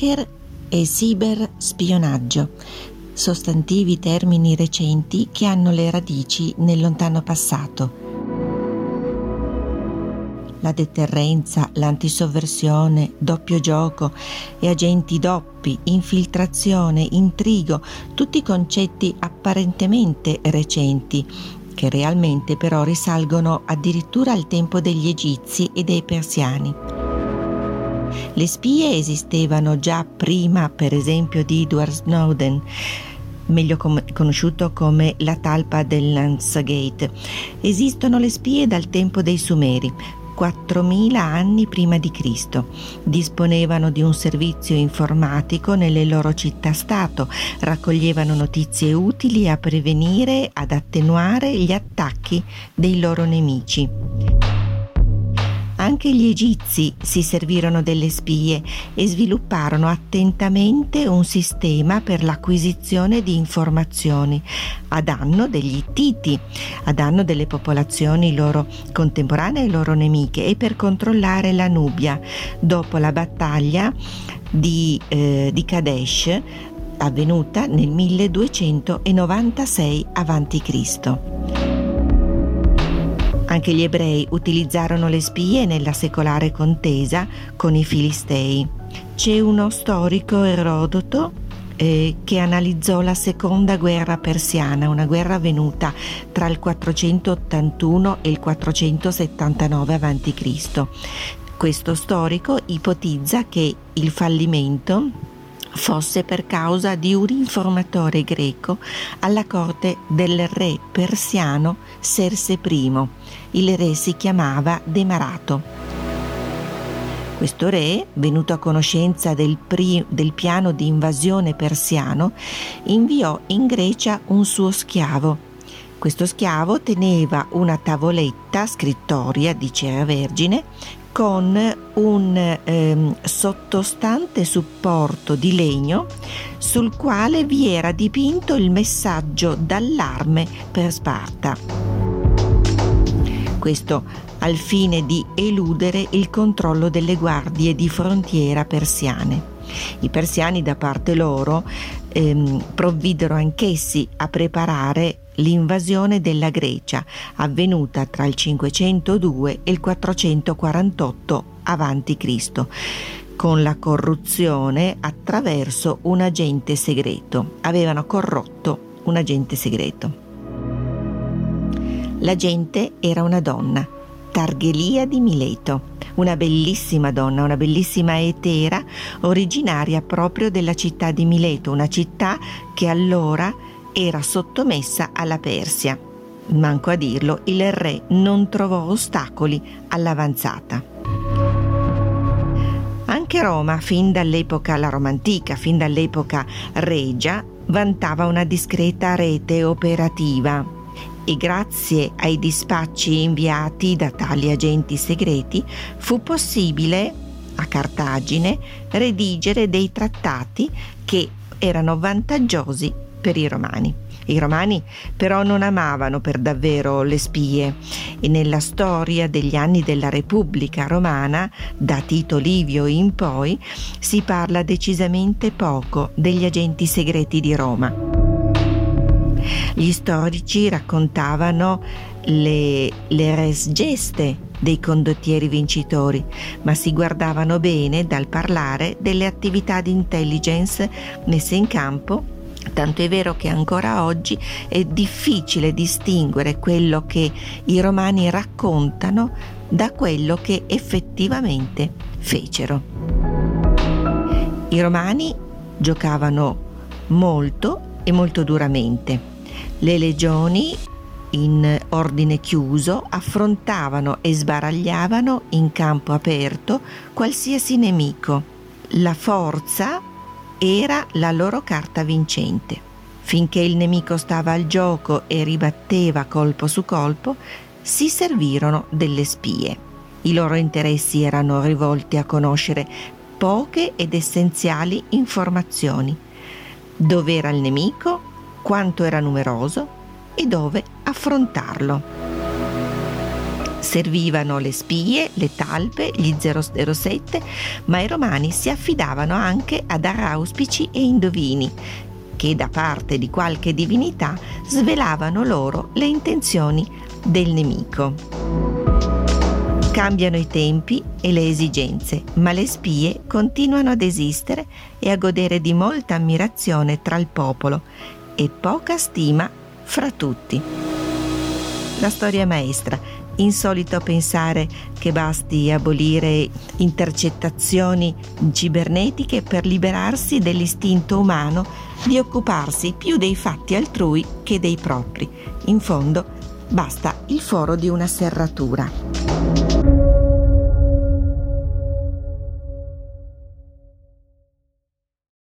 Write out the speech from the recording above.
hacker e cyberspionaggio, sostantivi termini recenti che hanno le radici nel lontano passato. La deterrenza, l'antisovversione, doppio gioco e agenti doppi, infiltrazione, intrigo, tutti concetti apparentemente recenti che realmente però risalgono addirittura al tempo degli egizi e dei persiani. Le spie esistevano già prima, per esempio, di Edward Snowden, meglio com- conosciuto come la talpa del Lansgate. Esistono le spie dal tempo dei Sumeri, 4.000 anni prima di Cristo. Disponevano di un servizio informatico nelle loro città-stato, raccoglievano notizie utili a prevenire, ad attenuare gli attacchi dei loro nemici. Anche gli egizi si servirono delle spie e svilupparono attentamente un sistema per l'acquisizione di informazioni a danno degli Ittiti, a danno delle popolazioni loro contemporanee e loro nemiche e per controllare la Nubia dopo la battaglia di, eh, di Kadesh avvenuta nel 1296 a.C. Anche gli ebrei utilizzarono le spie nella secolare contesa con i Filistei. C'è uno storico Erodoto eh, che analizzò la seconda guerra persiana, una guerra avvenuta tra il 481 e il 479 a.C. Questo storico ipotizza che il fallimento fosse per causa di un informatore greco alla corte del re persiano Serse I. Il re si chiamava Demarato. Questo re, venuto a conoscenza del, pri- del, piano di invasione persiano, inviò in Grecia un suo schiavo. Questo schiavo teneva una tavoletta scrittoria di cera vergine con un ehm, sottostante supporto di legno sul quale vi era dipinto il messaggio d'allarme per Sparta. Questo al fine di eludere il controllo delle guardie di frontiera persiane. I persiani da parte loro ehm, provvidero anch'essi a preparare l'invasione della Grecia, avvenuta tra il 502 e il 448 a.C., con la corruzione attraverso un agente segreto. Avevano corrotto un agente segreto. L'agente era una donna, Targhelia di Mileto, una bellissima donna, una bellissima etera, originaria proprio della città di Mileto, una città che allora era sottomessa alla Persia. Manco a dirlo, il re non trovò ostacoli all'avanzata. Anche Roma, fin dall'epoca, la Roma antica, fin dall'epoca regia, vantava una discreta rete operativa e grazie ai dispacci inviati da tali agenti segreti fu possibile a Cartagine redigere dei trattati che erano vantaggiosi per i romani. I romani però non amavano per davvero le spie e nella storia degli anni della Repubblica romana, da Tito Livio in poi, si parla decisamente poco degli agenti segreti di Roma. Gli storici raccontavano le, le res geste dei condottieri vincitori, ma si guardavano bene dal parlare delle attività di intelligence messe in campo Tanto è vero che ancora oggi è difficile distinguere quello che i romani raccontano da quello che effettivamente fecero. I romani giocavano molto e molto duramente. Le legioni in ordine chiuso affrontavano e sbaragliavano in campo aperto qualsiasi nemico. La forza era la loro carta vincente. Finché il nemico stava al gioco e ribatteva colpo su colpo, si servirono delle spie. I loro interessi erano rivolti a conoscere poche ed essenziali informazioni. Dove era il nemico, quanto era numeroso e dove affrontarlo. Servivano le spie, le talpe, gli 007, ma i romani si affidavano anche a dar auspici e indovini, che da parte di qualche divinità svelavano loro le intenzioni del nemico. Cambiano i tempi e le esigenze, ma le spie continuano ad esistere e a godere di molta ammirazione tra il popolo e poca stima fra tutti. La storia maestra. Insolito pensare che basti abolire intercettazioni cibernetiche per liberarsi dell'istinto umano di occuparsi più dei fatti altrui che dei propri. In fondo, basta il foro di una serratura.